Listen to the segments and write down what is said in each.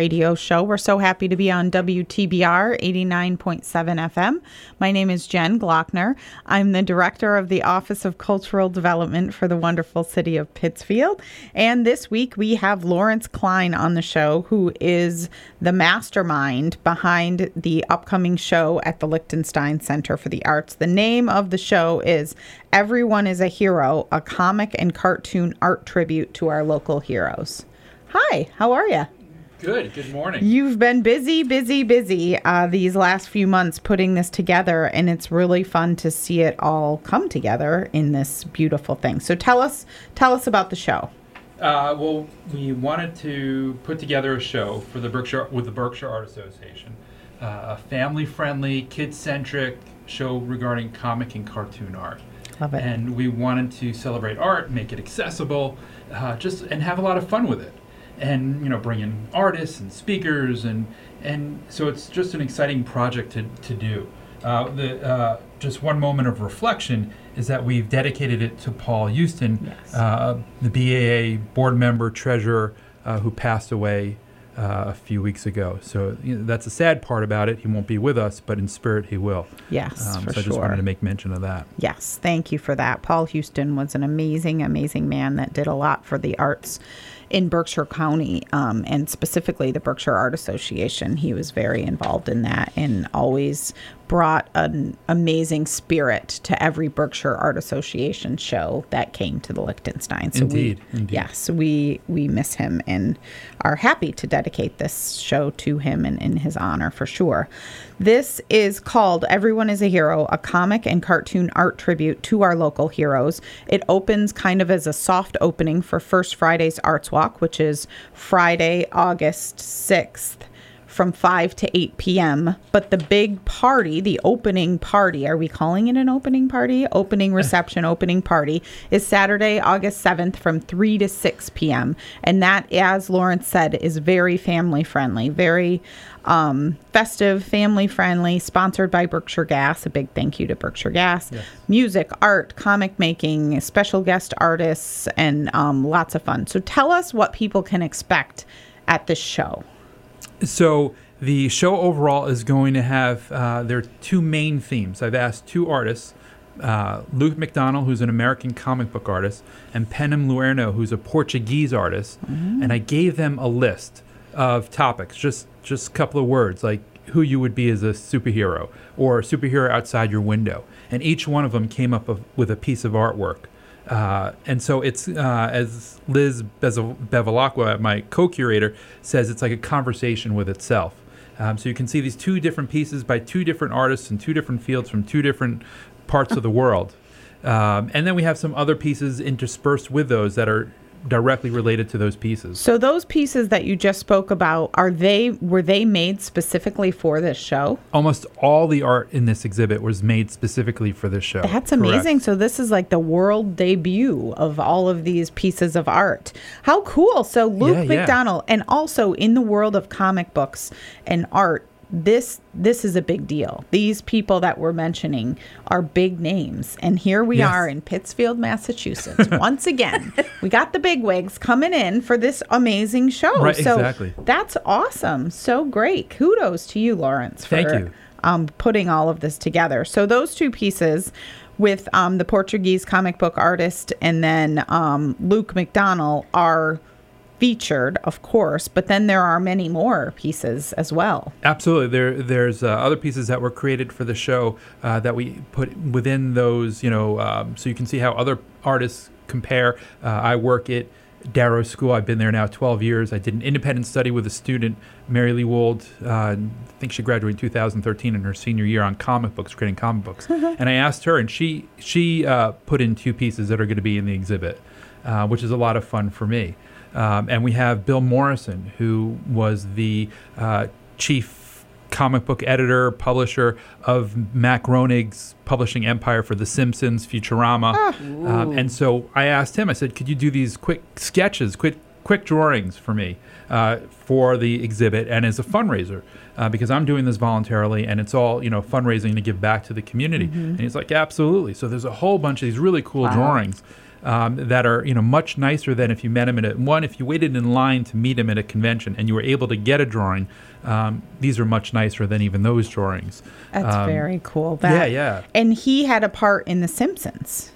radio show. We're so happy to be on WTBR 89.7 FM. My name is Jen Glockner. I'm the director of the Office of Cultural Development for the wonderful city of Pittsfield. And this week we have Lawrence Klein on the show, who is the mastermind behind the upcoming show at the Lichtenstein Center for the Arts. The name of the show is Everyone is a Hero, a comic and cartoon art tribute to our local heroes. Hi, how are you? Good. Good morning. You've been busy, busy, busy uh, these last few months putting this together, and it's really fun to see it all come together in this beautiful thing. So tell us, tell us about the show. Uh, well, we wanted to put together a show for the Berkshire with the Berkshire Art Association, uh, a family-friendly, kid-centric show regarding comic and cartoon art. Love it. And we wanted to celebrate art, make it accessible, uh, just and have a lot of fun with it and you know bring in artists and speakers and and so it's just an exciting project to, to do uh, the uh, just one moment of reflection is that we've dedicated it to Paul Houston, Yes. uh, the BAA board member treasurer uh, who passed away uh, a few weeks ago. So you know, that's a sad part about it. He won't be with us, but in spirit he will. Yes, Um, for so I just sure. wanted to make mention of that. Yes, thank you for that. Paul Houston was an amazing, amazing man that did a lot for the arts in Berkshire County um, and specifically the Berkshire Art Association. He was very involved in that and always brought an amazing spirit to every Berkshire Art Association show that came to the Lichtenstein. So Indeed, we, indeed. yes, we we miss him and are happy to dedicate this show to him and in his honor for sure. This is called Everyone is a Hero, a comic and cartoon art tribute to our local heroes. It opens kind of as a soft opening for First Friday's Arts Walk, which is Friday, August 6th from 5 to 8 p.m. But the big party, the opening party, are we calling it an opening party? Opening reception, opening party is Saturday, August 7th from 3 to 6 p.m. And that, as Lawrence said, is very family friendly, very um, festive, family friendly, sponsored by Berkshire Gas. A big thank you to Berkshire Gas. Music, art, comic making, special guest artists, and um, lots of fun. So tell us what people can expect at this show. So the show overall is going to have uh, there are two main themes. I've asked two artists, uh, Luke McDonnell, who's an American comic book artist, and Penim Loureiro, who's a Portuguese artist, and I gave them a list of topics, just just a couple of words like who you would be as a superhero or a superhero outside your window, and each one of them came up of, with a piece of artwork. Uh, and so it's uh, as Liz Bevilacqua, my co-curator, says, it's like a conversation with itself. Um, so you can see these two different pieces by two different artists in two different fields from two different parts of the world. Um, and then we have some other pieces interspersed with those that are directly related to those pieces. So those pieces that you just spoke about, are they were they made specifically for this show? Almost all the art in this exhibit was made specifically for this show. That's Correct. amazing. So this is like the world debut of all of these pieces of art. How cool. So Luke Yeah, yeah. McDonnell and also in the world of comic books and art, this this is a big deal. These people that we're mentioning are big names. And here we Yes. are in Pittsfield, Massachusetts. Once again, we got the big wigs coming in for this amazing show. Right, so exactly. that's awesome. So great. Kudos to you, Lawrence, for Thank you. um, putting all of this together. So those two pieces with um, the Portuguese comic book artist and then um, Luke McDonnell are featured, of course, but then there are many more pieces as well. Absolutely. There, there's uh, other pieces that were created for the show uh, that we put within those. You know, um, so you can see how other artists compare. Uh, I work at Darrow School. I've been there now 12 years. I did an independent study with a student, Mary Lee Wold. Uh, I think she graduated in 2013 in her senior year on comic books, creating comic books. and I asked her, and she she uh, put in two pieces that are going to be in the exhibit, uh, which is a lot of fun for me. Um, and we have Bill Morrison, who was the uh, chief comic book editor, publisher of Matt Groening's publishing empire for The Simpsons, Futurama. Um, and so I asked him, I said, could you do these quick sketches, quick, quick drawings for me uh, for the exhibit and as a fundraiser? Uh, because I'm doing this voluntarily and it's all, you know, fundraising to give back to the community. And he's like, absolutely. So there's a whole bunch of these really cool drawings. Um, that are you know much nicer than if you met him at a, one if you waited in line to meet him at a convention and you were able to get a drawing. Um, these are much nicer than even those drawings. That's Um, very cool. yeah, That, yeah. And he had a part in The Simpsons.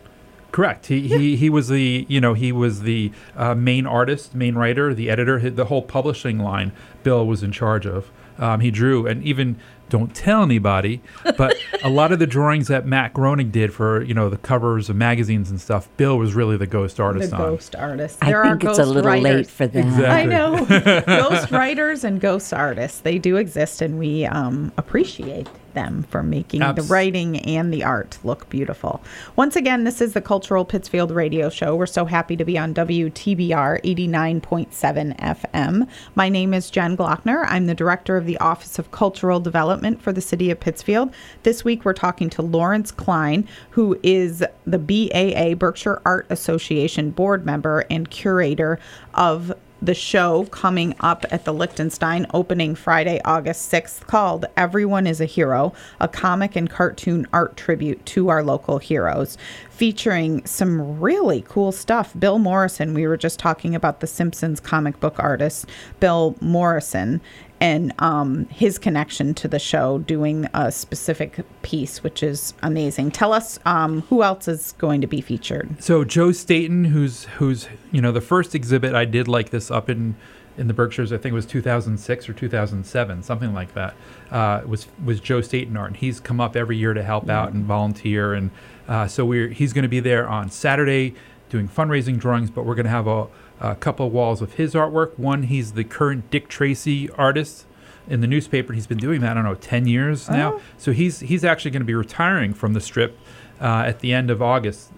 Correct. He, he he was the you know he was the uh, main artist, main writer, the editor. The whole publishing line, Bill was in charge of. Um, he drew and even don't tell anybody, but a lot of the drawings that Matt Groening did for you know the covers of magazines and stuff, Bill was really the ghost artist the on. ghost artist. I There are think it's a little writers. late for that. Exactly. I know. ghost writers and ghost artists, they do exist, and we um, appreciate them for making the writing and the art look beautiful. Once again, this is the Cultural Pittsfield Radio Show. We're so happy to be on WTBR 89.7 FM. My name is Jen Glockner. I'm the director of the Office of Cultural Development for the City of Pittsfield. This week, we're talking to Lawrence Klein, who is the BAA Berkshire Art Association board member and curator of the show coming up at the Lichtenstein opening Friday, August 6th, called Everyone is a Hero, a comic and cartoon art tribute to our local heroes, featuring some really cool stuff. Bill Morrison, we were just talking about the Simpsons comic book artist, Bill Morrison. And um, his connection to the show, doing a specific piece, which is amazing. Tell us um, who else is going to be featured. So Joe Staton, who's who's you know the first exhibit I did like this up in in the Berkshires, I think it was 2006 or 2007, something like that. Uh, was was Joe Staton art, and he's come up every year to help out and volunteer, and uh, so we're he's going to be there on Saturday doing fundraising drawings, but we're going to have a, a couple of walls of his artwork. One, he's the current Dick Tracy artist in the newspaper. He's been doing that I don't know 10 years now, Oh. so he's he's actually going to be retiring from the strip uh, at the end of August.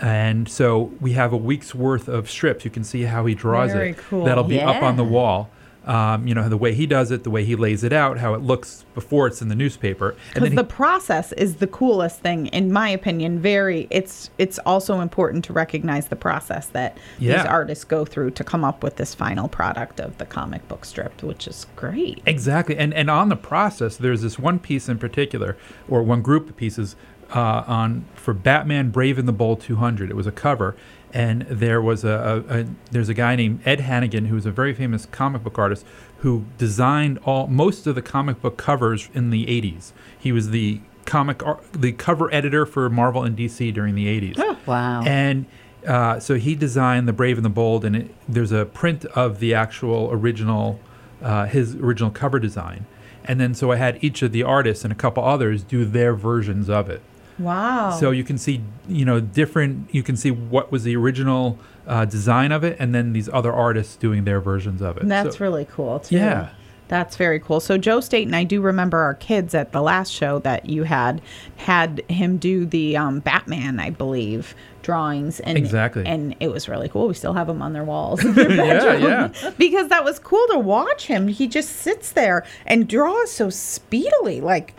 And so we have a week's worth of strips. You can see how he draws Very it. cool. That'll be up on the wall. Um, you know the way he does it, the way he lays it out, how it looks before it's in the newspaper, because the he, process is the coolest thing in my opinion very it's it's also important to recognize the process that these artists go through to come up with this final product of the comic book strip which is great. Exactly, and and on the process, there's this one piece in particular, or one group of pieces uh, on for Batman Brave and the Bold 200. It was a cover, and there was a, a, a there's a guy named Ed Hannigan who was a very famous comic book artist who designed all most of the comic book covers in the 80s. He was the comic ar- the cover editor for Marvel and DC during the 80s. Oh, Wow. And uh, so he designed the Brave and the Bold, and it, there's a print of the actual original, uh, his original cover design. And then so I had each of the artists and a couple others do their versions of it. Wow So you can see, you know, different. You can see what was the original uh, design of it, and then these other artists doing their versions of it. that's So- really cool too Yeah. that's very cool so joe staton i do remember our kids at the last show that you had had him do the um, batman i believe drawings and Exactly. and it was really cool we still have them on their walls Yeah, yeah. because that was cool to watch him. He just sits there and draws so speedily, like,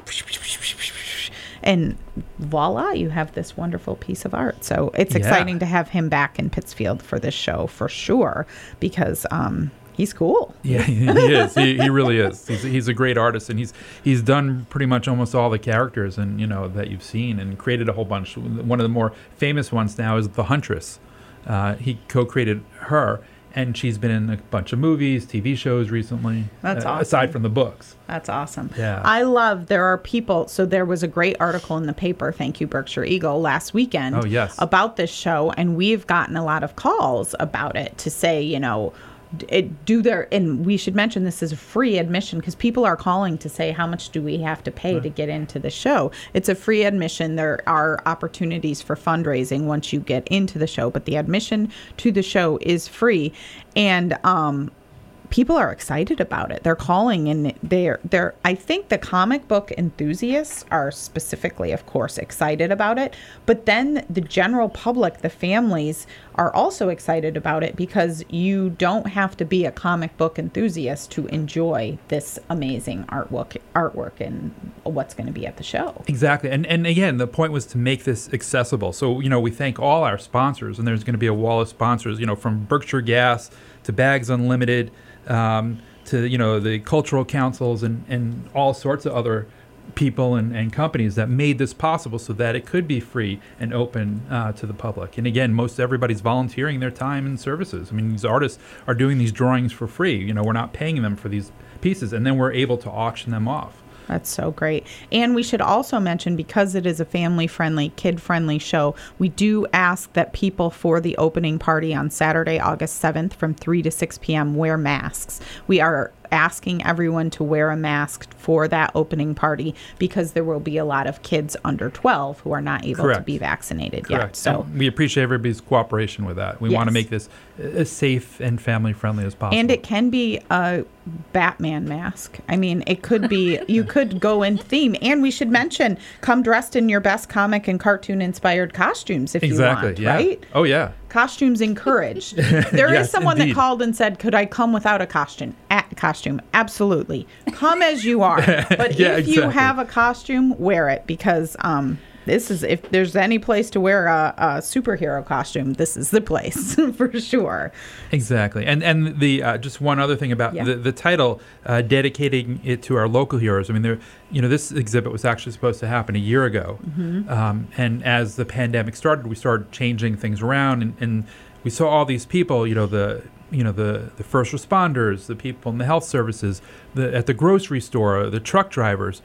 and voila, you have this wonderful piece of art. So it's Yeah. exciting to have him back in Pittsfield for this show for sure because um, he's cool. Yeah, he is. He, he really is. He's, he's a great artist, and he's he's done pretty much almost all the characters and you know that you've seen, and created a whole bunch. One of the more famous ones now is the Huntress. Uh, he co-created her, and she's been in a bunch of movies, TV shows recently. That's uh, awesome. Aside from the books. That's awesome. Yeah. I love there are people. So there was a great article in the paper, thank you, Berkshire Eagle, last weekend. Oh, yes. About this show. And we've gotten a lot of calls about it to say, you know, do their, and we should mention this is a free admission because people are calling to say, how much do we have to pay to get into the show? It's a free admission. There are opportunities for fundraising once you get into the show, but the admission to the show is free. And, um, people are excited about it. They're calling and they're they're I think the comic book enthusiasts are specifically of course excited about it, but then the general public, the families are also excited about it because you don't have to be a comic book enthusiast to enjoy this amazing artwork artwork and what's going to be at the show. Exactly. And and again, the point was to make this accessible. So, you know, we thank all our sponsors and there's going to be a wall of sponsors, you know, from Berkshire Gas to Bags Unlimited um, to, you know, the cultural councils and, and all sorts of other people and, and companies that made this possible so that it could be free and open uh, to the public. And again, most everybody's volunteering their time and services. I mean, these artists are doing these drawings for free. You know, we're not paying them for these pieces, and then we're able to auction them off. That's so great. And we should also mention because it is a family friendly, kid friendly show, we do ask that people for the opening party on Saturday, August 7th from 3 to 6 p.m. wear masks. We are asking everyone to wear a mask for that opening party because there will be a lot of kids under 12 who are not able Correct. to be vaccinated Correct. yet. So And we appreciate everybody's cooperation with that. We want to make this as safe and family friendly as possible. And it can be a Batman mask. I mean, it could be, you could go in theme. And we should mention, come dressed in your best comic and cartoon inspired costumes if exactly. you want, yeah. right? Oh yeah. Costumes encouraged. There is Yes, someone indeed. that called and said, "Could I come without a costume?" At costume, absolutely. Come as you are. But Yeah, if you have a costume, wear it because um, this is if there's any place to wear a, a superhero costume, this is the place for sure. Exactly, and and the uh, just one other thing about Yeah. the the title, uh, dedicating it to our local heroes. I mean, there, you know, this exhibit was actually supposed to happen a year ago, Mm-hmm. um, and as the pandemic started, we started changing things around, and, and we saw all these people, you know, the you know the the first responders, the people in the health services, the at the grocery store, the truck drivers,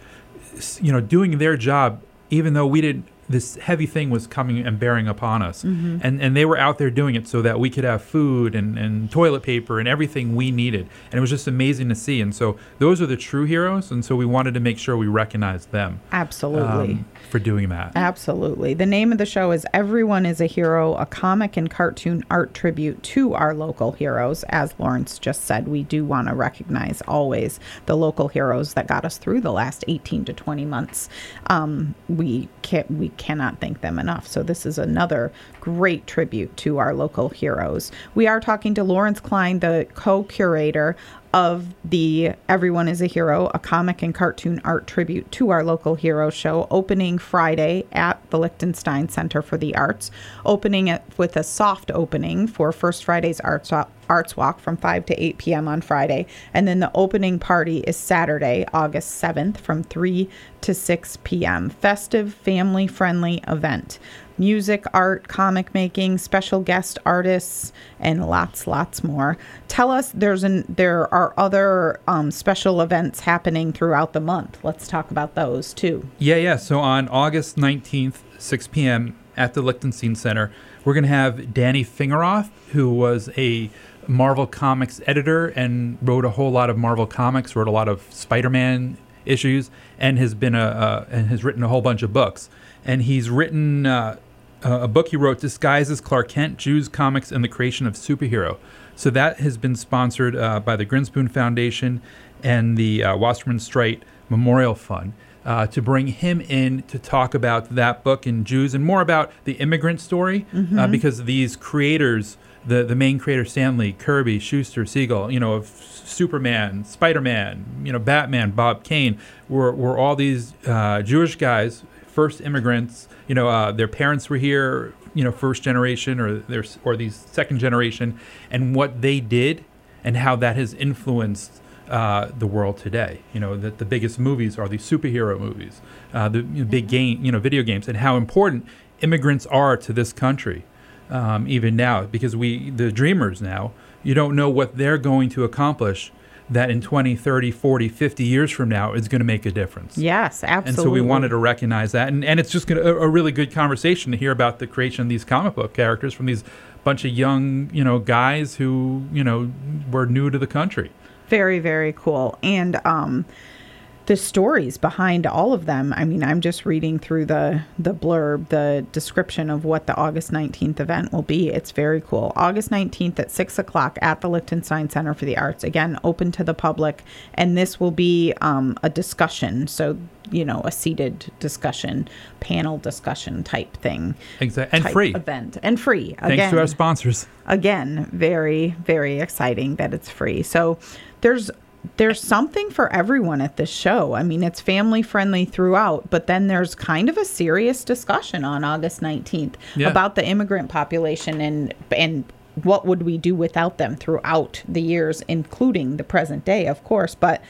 you know, doing their job, even though we didn't. This heavy thing was coming and bearing upon us, Mm-hmm. and and they were out there doing it so that we could have food and, and toilet paper and everything we needed, and it was just amazing to see. And so those are the true heroes, and so we wanted to make sure we recognized them Absolutely. um, for doing that. Absolutely. The name of the show is Everyone is a Hero, a comic and cartoon art tribute to our local heroes. As Lawrence just said, we do want to recognize always the local heroes that got us through the last 18 to 20 months. Um, we can't, we cannot thank them enough. So this is another great tribute to our local heroes. We are talking to Lawrence Klein, the co-curator of the Everyone is a Hero, a comic and cartoon art tribute to our local hero show, opening Friday at the Lichtenstein Center for the Arts, opening it with a soft opening for First Friday's Arts Arts Walk from 5 to 8 p.m. on Friday. And then the opening party is Saturday, August 7th from 3 to 6 p.m. Festive, family friendly event music, art, comic making, special guest artists, and lots, lots more. Tell us there's an there are other um, special events happening throughout the month. Let's talk about those too. Yeah, yeah. So on August 19th, 6 p.m. at the Lichtenstein Center, we're going to have Danny Fingeroth, who was a Marvel Comics editor and wrote a whole lot of Marvel Comics, wrote a lot of Spider-Man issues, and has been a, a and has written a whole bunch of books. And he's written uh, a a book he wrote, Disguised as Clark Kent: Jews, Comics, and the Creation of Superhero." So that has been sponsored uh, by the Grinspoon Foundation and the uh, Wasserman Straight Memorial Fund uh, to bring him in to talk about that book and Jews and more about the immigrant story uh, because these creators, the, the main creator Stan Lee, Kirby, Shuster, Siegel, you know, of Superman, Spider Man, you know, Batman, Bob Kane, were, were all these uh, Jewish guys, first immigrants. You know, uh, their parents were here, you know, first generation or their or these second generation, and what they did and how that has influenced uh, the world today. You know that the biggest movies are these superhero movies, uh, the you know, big game, you know, video games, and how important immigrants are to this country, um, even now, because we, the dreamers now, you don't know what they're going to accomplish. That in 20, 30, 40, 50 years from now is going to make a difference. Yes, absolutely. And so we wanted to recognize that, and, and it's just gonna, a, a really good conversation to hear about the creation of these comic book characters from these bunch of young, you know, guys who you know were new to the country. Very, very cool. And um, the stories behind all of them. I mean, I'm just reading through the the blurb, the description of what the August 19th event will be. It's very cool. August 19th at six o'clock at the Lichtenstein Center for the Arts. Again, open to the public, and this will be um, a discussion. So you know, a seated discussion, panel discussion type thing. Exactly, and free. event and free. Thanks Again, to our sponsors. again very very exciting that it's free so there's there's something for everyone at this show i mean it's family friendly throughout but then there's kind of a serious discussion on august 19th Yeah. about the immigrant population and and what would we do without them throughout the years, including the present day, of course, but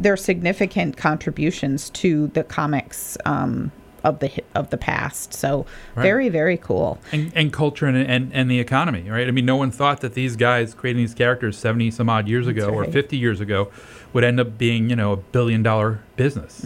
they're significant contributions to the comics um, of the of the past. So Right. very very cool. and, and culture and, and and the economy, right? I mean, no one thought that these guys creating these characters seventy some odd years ago or fifty years ago would end up being, you know, a billion dollar business.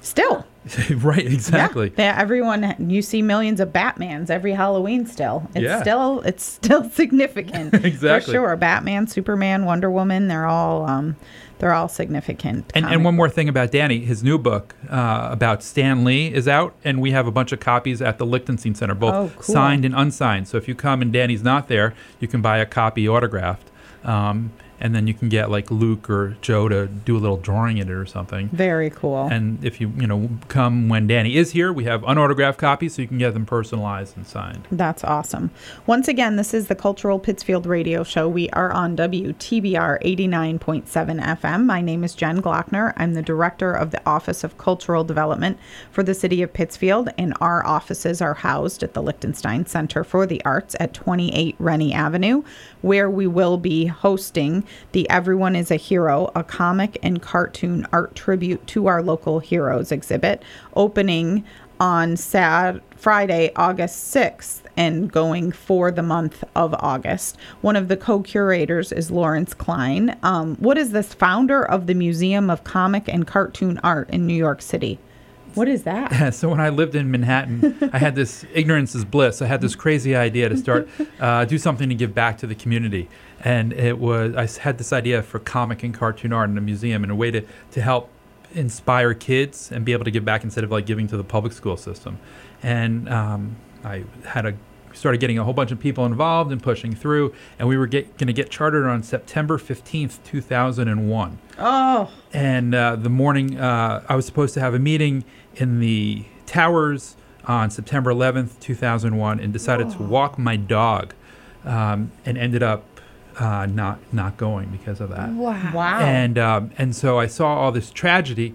Still, right? Exactly. Yeah, everyone you see millions of Batmans every Halloween. Still, it's Yeah. still it's still significant. Exactly. for sure. Batman, Superman, Wonder Woman. They're all um, they're all significant. And, and one more thing about Danny, his new book uh, about Stan Lee is out, and we have a bunch of copies at the Lichtenstein Center, both Oh, cool. signed and unsigned. So if you come and Danny's not there, you can buy a copy autographed, um, and then you can get like Luke or Joe to do a little drawing in it or something. Very cool. And if you you know come when Danny is here, we have unautographed copies, so you can get them personalized and signed. That's awesome. Once again, this is the Cultural Pittsfield Radio Show. We are on WTBR 89.7 FM. My name is Jen Glockner. I'm the director of the Office of Cultural Development for the City of Pittsfield, and our offices are housed at the Lichtenstein Center for the Arts at 28 Renne Avenue, where we will be hosting the Everyone is a Hero, a comic and cartoon art tribute to our local heroes exhibit, opening on Sad Friday, August 6th, and going for the month of August. One of the co-curators is Lawrence Klein. Um, what is this? Founder of the Museum of Comic and Cartoon Art in New York City. What is that? so when I lived in Manhattan, I had this ignorance is bliss. I had this crazy idea to start uh, do something to give back to the community, and it was I had this idea for comic and cartoon art in a museum and a way to to help inspire kids and be able to give back instead of like giving to the public school system. And um, I had a started getting a whole bunch of people involved and pushing through, and we were going to get chartered on September fifteenth, two thousand and one. Oh, and uh, the morning uh, I was supposed to have a meeting in the towers on September 11th, 2001, and decided to walk my dog, um, and ended up uh, not not going because of that. wow. Wow. And um, and so I saw all this tragedy,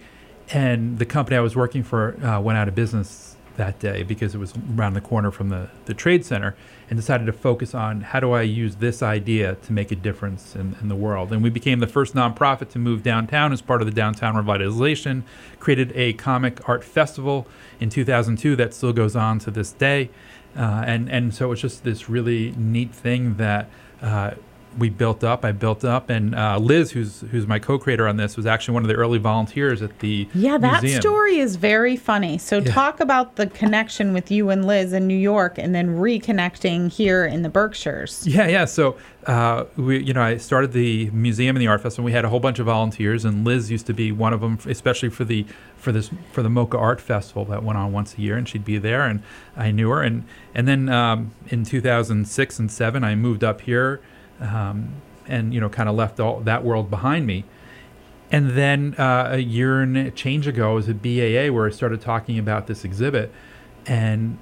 and the company I was working for uh, went out of business that day because it was around the corner from the, the trade center and decided to focus on how do I use this idea to make a difference in, in the world. And we became the first nonprofit to move downtown as part of the downtown revitalization, created a comic art festival in 2002 that still goes on to this day. Uh, and, and so it's just this really neat thing that uh, we built up. I built up, and uh, Liz, who's who's my co-creator on this, was actually one of the early volunteers at the Yeah, that museum. story is very funny. So Yeah. talk about the connection with you and Liz in New York and then reconnecting here in the Berkshires. Yeah, yeah. So uh, we, you know, I started the museum and the art festival. And we had a whole bunch of volunteers, and Liz used to be one of them, especially for the for this for the MoCCA Art Festival that went on once a year, and she'd be there, and I knew her, and and then um, in 2006 and seven, I moved up here, um, and you know, kind of left all that world behind me. And then uh, a year and a change ago, was a BAA where I started talking about this exhibit, and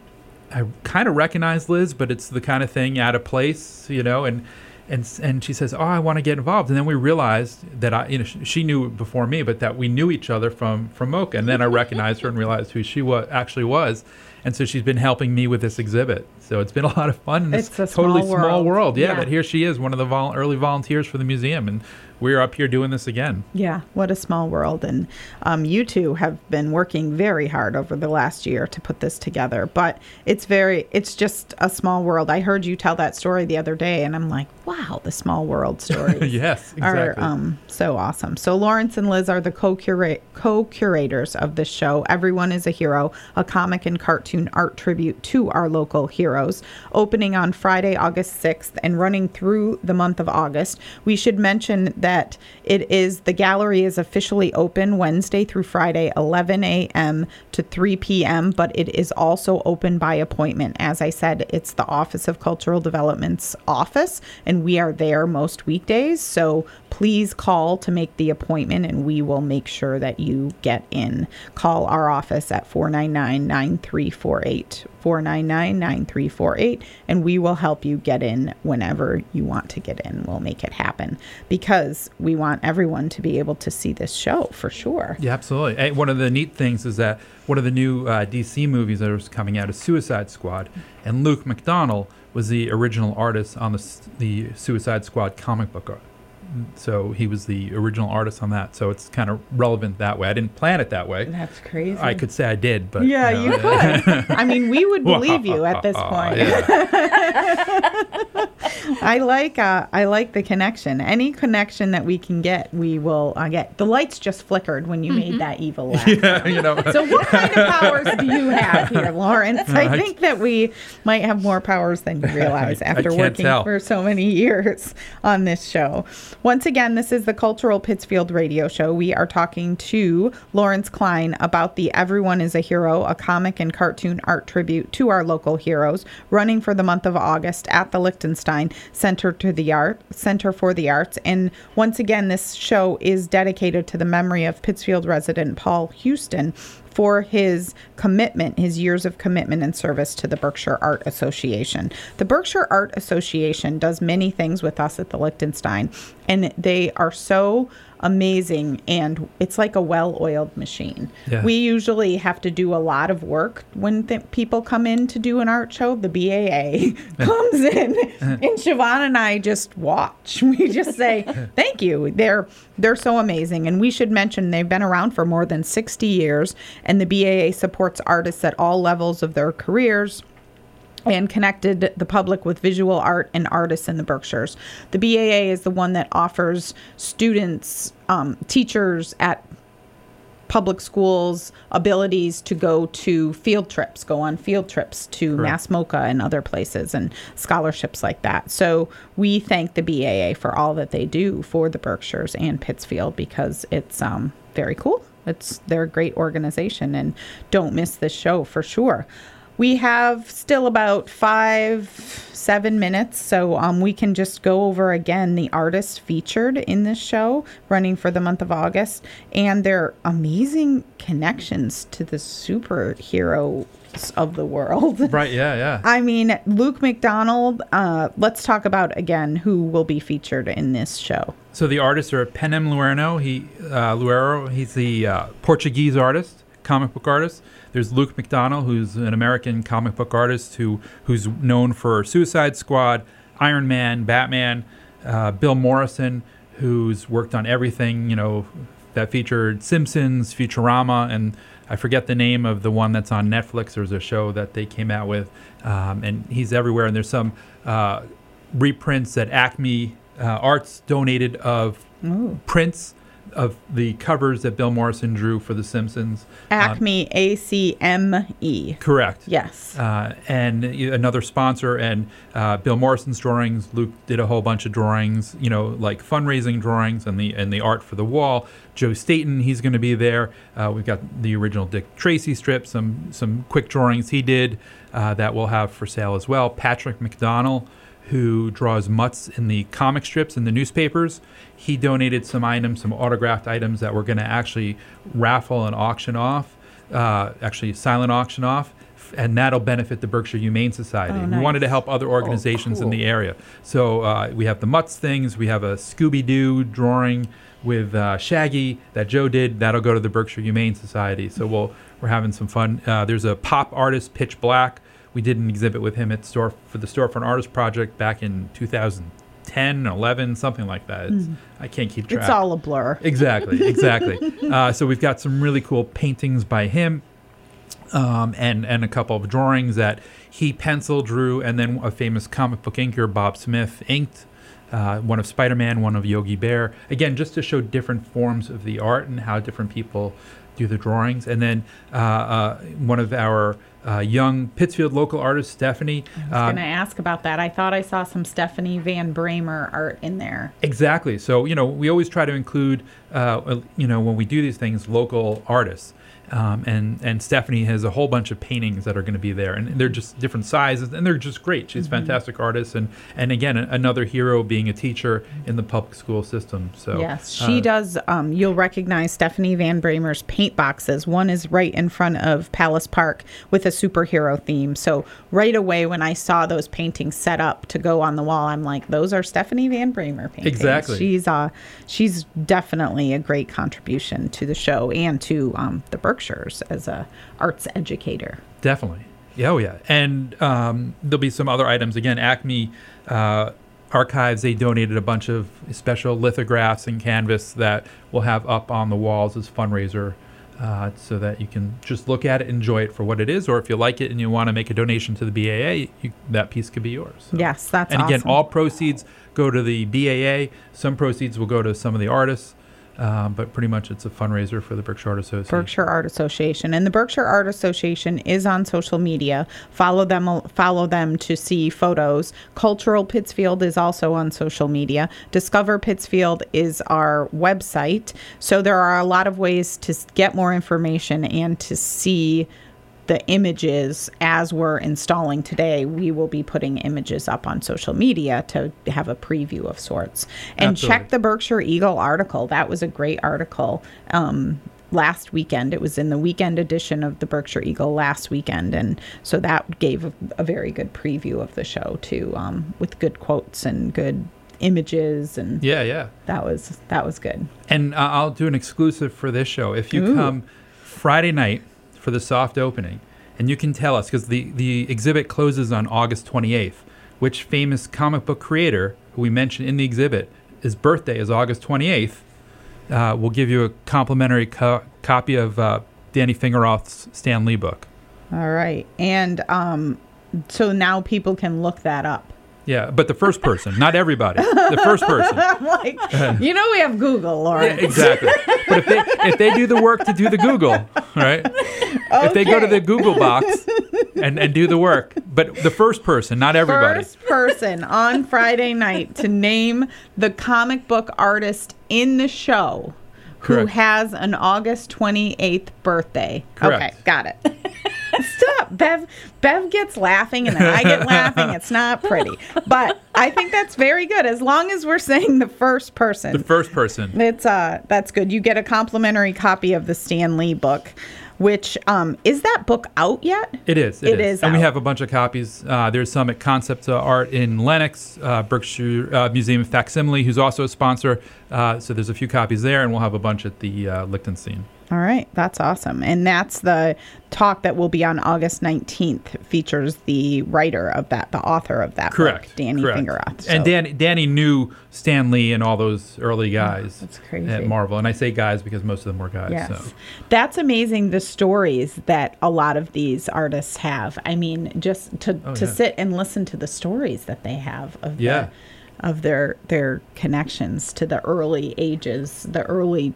I kind of recognized Liz, but it's the kind of thing out of place, you know. And and and she says, "Oh, I want to get involved." And then we realized that I, you know, sh- she knew before me, but that we knew each other from from MoCCA. And then I recognized her and realized who she was actually was. And so she's been helping me with this exhibit. So it's been a lot of fun. And It's a totally small small world. world. Yeah, Yeah. but here she is, one of the vol- early volunteers for the museum, and we're up here doing this again. Yeah, what a small world. And um, you two have been working very hard over the last year to put this together. But it's very, it's just a small world. I heard you tell that story the other day, and I'm like, wow, the small world story. yes, Are exactly. um, so awesome. So Lawrence and Liz are the co-curate co-curators of this show. Everyone is a hero, a comic and cartoon art tribute to our local heroes. Opening on Friday, August 6th and running through the month of August. We should mention that it is the gallery is officially open Wednesday through Friday, 11 a.m. to 3 p.m., but it is also open by appointment. As I said, it's the Office of Cultural Development's office, and we are there most weekdays. So please call to make the appointment, and we will make sure that you get in. Call our office at 499 9348. 499 9348, and we will help you get in whenever you want to get in. We'll make it happen because we want everyone to be able to see this show for sure. Yeah, absolutely. Hey, one of the neat things is that one of the new uh, DC movies that was coming out is Suicide Squad, and Luke McDonnell was the original artist on the the Suicide Squad comic book. Art. So he was the original artist on that. So it's kind of relevant that way. I didn't plan it that way. That's crazy. I could say I did, but Yeah, you, you could. I mean, we would believe you at this point. Yeah. I like uh, I like the connection. Any connection that we can get, we will uh, get. The lights just flickered when you made that evil laugh. yeah, you know. So what kind of powers do you have here, Lawrence? I I- think that we might have more powers than you realize I after can't working tell. for so many years on this show. Once again, this is the Cultural Pittsfield Radio Show. We are talking to Lawrence Klein about the Everyone is a Hero, a comic and cartoon art tribute to our local heroes, running for the month of August at the Lichtenstein Center to the Art Center for the Arts. And once again, this show is dedicated to the memory of Pittsfield resident Paul Houston for his commitment, his years of commitment and service to the Berkshire Art Association. The Berkshire Art Association does many things with us at the Lichtenstein, and they are so amazing and it's like a well-oiled machine. Yeah. We usually have to do a lot of work when th- people come in to do an art show. The BAA comes in and Siobhan and I just watch. We just say, "Thank you." They're they're so amazing and we should mention they've been around for more than 60 years and the BAA supports artists at all levels of their careers and connected the public with visual art and artists in the Berkshires. The BAA is the one that offers students, um, teachers at public schools abilities to go to field trips, go on field trips to Correct. MASS MoCA and other places and scholarships like that. So we thank the BAA for all that they do for the Berkshires and Pittsfield because it's um, very cool. It's they're a great organization and don't miss this show for sure. We have still about five, seven minutes, so um, we can just go over again the artists featured in this show running for the month of August and their amazing connections to the superhero of the world. right, yeah, yeah. I mean, Luke McDonnell, uh, let's talk about again who will be featured in this show. So the artists are Penim Loureiro. He uh, Luero. He's the uh, Portuguese artist, comic book artist. There's Luke McDonnell, who's an American comic book artist who who's known for Suicide Squad, Iron Man, Batman. Uh, Bill Morrison, who's worked on everything you know that featured Simpsons, Futurama, and I forget the name of the one that's on Netflix. There's a show that they came out with, um, and he's everywhere. And there's some uh, reprints that Acme uh, Arts donated of prints of the covers that Bill Morrison drew for The Simpsons. Acme, A C M E. Correct. Yes. Uh, and another sponsor and uh, Bill Morrison's drawings. Luke did a whole bunch of drawings, you know, like fundraising drawings and the and the art for the wall. Joe Staton, he's going to be there. Uh, we've got the original Dick Tracy strip, some some quick drawings he did uh, that we'll have for sale as well. Patrick McDonnell, who draws mutts in the comic strips in the newspapers, he donated some items, some autographed items that we're going to actually raffle and auction off, uh, actually silent auction off, and that'll benefit the Berkshire Humane Society. Oh, We wanted to help other organizations in cool. the area. So uh, we have the Mutts things, we have a Scooby Doo drawing with uh, Shaggy that Joe did. That'll go to the Berkshire Humane Society. So we'll we're having some fun. Uh, there's a pop artist, Pitch Black. We did an exhibit with him at store for the Storefront Artist Project back in 2010, 11, something like that. It's, I can't keep track. It's all a blur. Exactly, exactly. uh, so we've got some really cool paintings by him, um, and and a couple of drawings that he pencil drew, and then a famous comic book inker, Bob Smith, inked. Uh, one of Spider-Man, one of Yogi Bear. Again, just to show different forms of the art and how different people do the drawings. And then uh, uh, one of our uh, young Pittsfield local artist Stephanie. I was uh, going to ask about that. I thought I saw some Stephanie Van Bramer art in there. Exactly. So you know, we always try to include, uh, you know, when we do these things, local artists. Um, and and Stephanie has a whole bunch of paintings that are going to be there, and they're just different sizes, and they're just great. She's a fantastic artist, and and again, another hero being a teacher in the public school system. So yes, she uh, does. Um, you'll recognize Stephanie Van Bramer's paint boxes. One is right in front of Palace Park with a superhero theme. So right away, when I saw those paintings set up to go on the wall, I'm like, those are Stephanie Van Bramer paintings. Exactly. She's uh, she's definitely a great contribution to the show and to um, the Berkshires as a arts educator. Definitely. Yeah, oh yeah, and um, there'll be some other items. Again, Acme uh, Archives they donated a bunch of special lithographs and canvas that we'll have up on the walls as fundraiser. Uh, so that you can just look at it, enjoy it for what it is, or if you like it and you want to make a donation to the BAA, you, that piece could be yours. So- Yes, that's and again, awesome. all proceeds go to the BAA. Some proceeds will go to some of the artists, um, but pretty much it's a fundraiser for the Berkshire Art Association. Berkshire Art Association, and the Berkshire Art Association is on social media. Follow them. Follow them to see photos. Cultural Pittsfield is also on social media. Discover Pittsfield is our website. So there are a lot of ways to get more information and to see the images as we're installing today. We will be putting images up on social media to have a preview of sorts. And Absolutely. check the Berkshire Eagle article. That was a great article. Um, last weekend. It was in the weekend edition of the Berkshire Eagle last weekend, and so that gave a, a very good preview of the show too, um, with good quotes and good images, and Yeah, yeah. that was that was good. And uh, I'll do an exclusive for this show. If you Ooh. come Friday night for the soft opening, and you can tell us because the the exhibit closes on August 28th, which famous comic book creator who we mentioned in the exhibit, his birthday is August 28th. Uh, we'll give you a complimentary co- copy of uh, Danny Fingeroth's Stan Lee book. All right, and um, so now people can look that up. Yeah, but the first person, not everybody. The first person. I'm like, uh-huh. you know, we have Google, Lauren. Exactly. But if they if they do the work to do the Google, right? If they go to the Google box and, and do the work, but the first person, not everybody. First person on Friday night to name the comic book artist in the show who Correct. has an August 28th birthday. Correct. Okay, got it. Stop. Bev Bev gets laughing and then I get laughing. It's not pretty. But I think that's very good as long as we're saying the first person. The first person. It's uh that's good. You get a complimentary copy of the Stan Lee book, which um is that book out yet? It is. It is And we have a bunch of copies. Uh, there's some at Concept Art in Lenox, uh, Berkshire uh, Museum of Facsimile, who's also a sponsor. Uh, so there's a few copies there, and we'll have a bunch at the uh, Lichtenstein. All right, that's awesome. And that's the talk that will be on August 19th features the writer of that, the author of that Correct. book, Danny correct. Fingeroth. And So- Danny, Danny knew Stan Lee and all those early oh, guys that's crazy. at Marvel. And I say guys because most of them were guys. Yes. So. That's amazing the stories that a lot of these artists have. I mean, just to, Oh, to yeah. sit and listen to the stories that they have of Yeah. the, of their their connections to the early ages, the early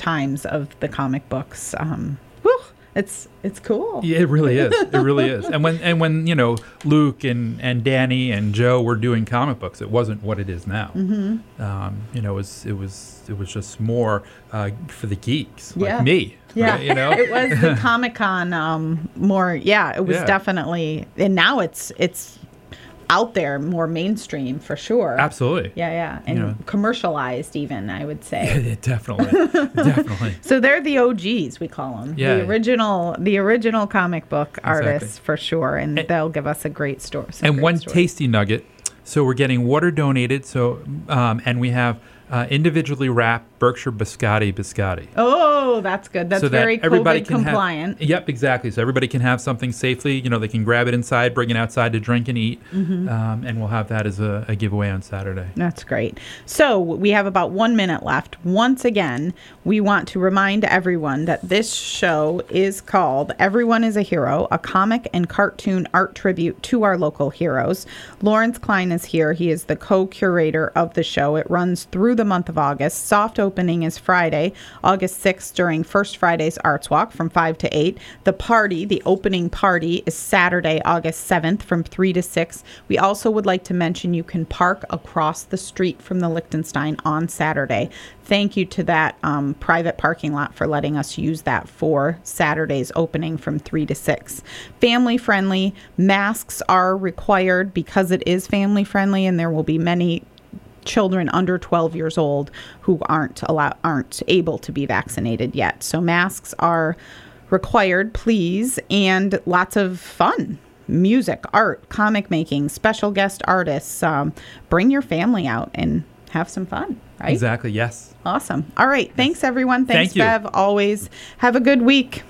times of the comic books. Um, whew, it's it's cool. Yeah, it really is. It really is. And when and when you know Luke and and Danny and Joe were doing comic books, it wasn't what it is now. Mm-hmm. Um, you know, it was it was it was just more uh, for the geeks like Yeah. me. Yeah, right, you know. it was the Comic Con um, more. Yeah, it was Yeah. definitely, and now it's it's out there more mainstream for sure. Absolutely. Yeah, yeah, and know. commercialized even I would say. Yeah, definitely, definitely. so they're the OGs we call them. Yeah. The original, the original comic book Exactly. artists for sure, and, And- they'll give us a great story. and one stories. tasty nugget. So we're getting water donated. So um, and we have uh, individually wrapped Berkshire biscotti biscotti. Oh, that's good. That's so that very everybody COVID compliant. Have, yep, exactly. So everybody can have something safely. You know, they can grab it inside, bring it outside to drink and eat, Mm-hmm. um, and we'll have that as a, a giveaway on Saturday. That's great. So we have about one minute left. Once again, we want to remind everyone that this show is called Everyone is a Hero, a comic and cartoon art tribute to our local heroes. Lawrence Klein is here. He is the co curator of the show. It runs through the month of August. Soft opening is Friday, August 6th, during First Friday's Arts Walk from 5 to 8. The party, the opening party, is Saturday, August 7th from 3 to 6. We also would like to mention you can park across the street from the Lichtenstein on Saturday. Thank you to that um, private parking lot for letting us use that for Saturday's opening from 3 to 6. Family friendly, masks are required because it is family friendly, and there will be many children under 12 years old who aren't allow- aren't able to be vaccinated yet. So masks are required, please, and lots of fun. Music, art, comic making, special guest artists. Um, bring your family out and have some fun, right? Exactly. Yes. Awesome. All right. Thanks, everyone. Thanks, Thank you. Bev. Always have a good week.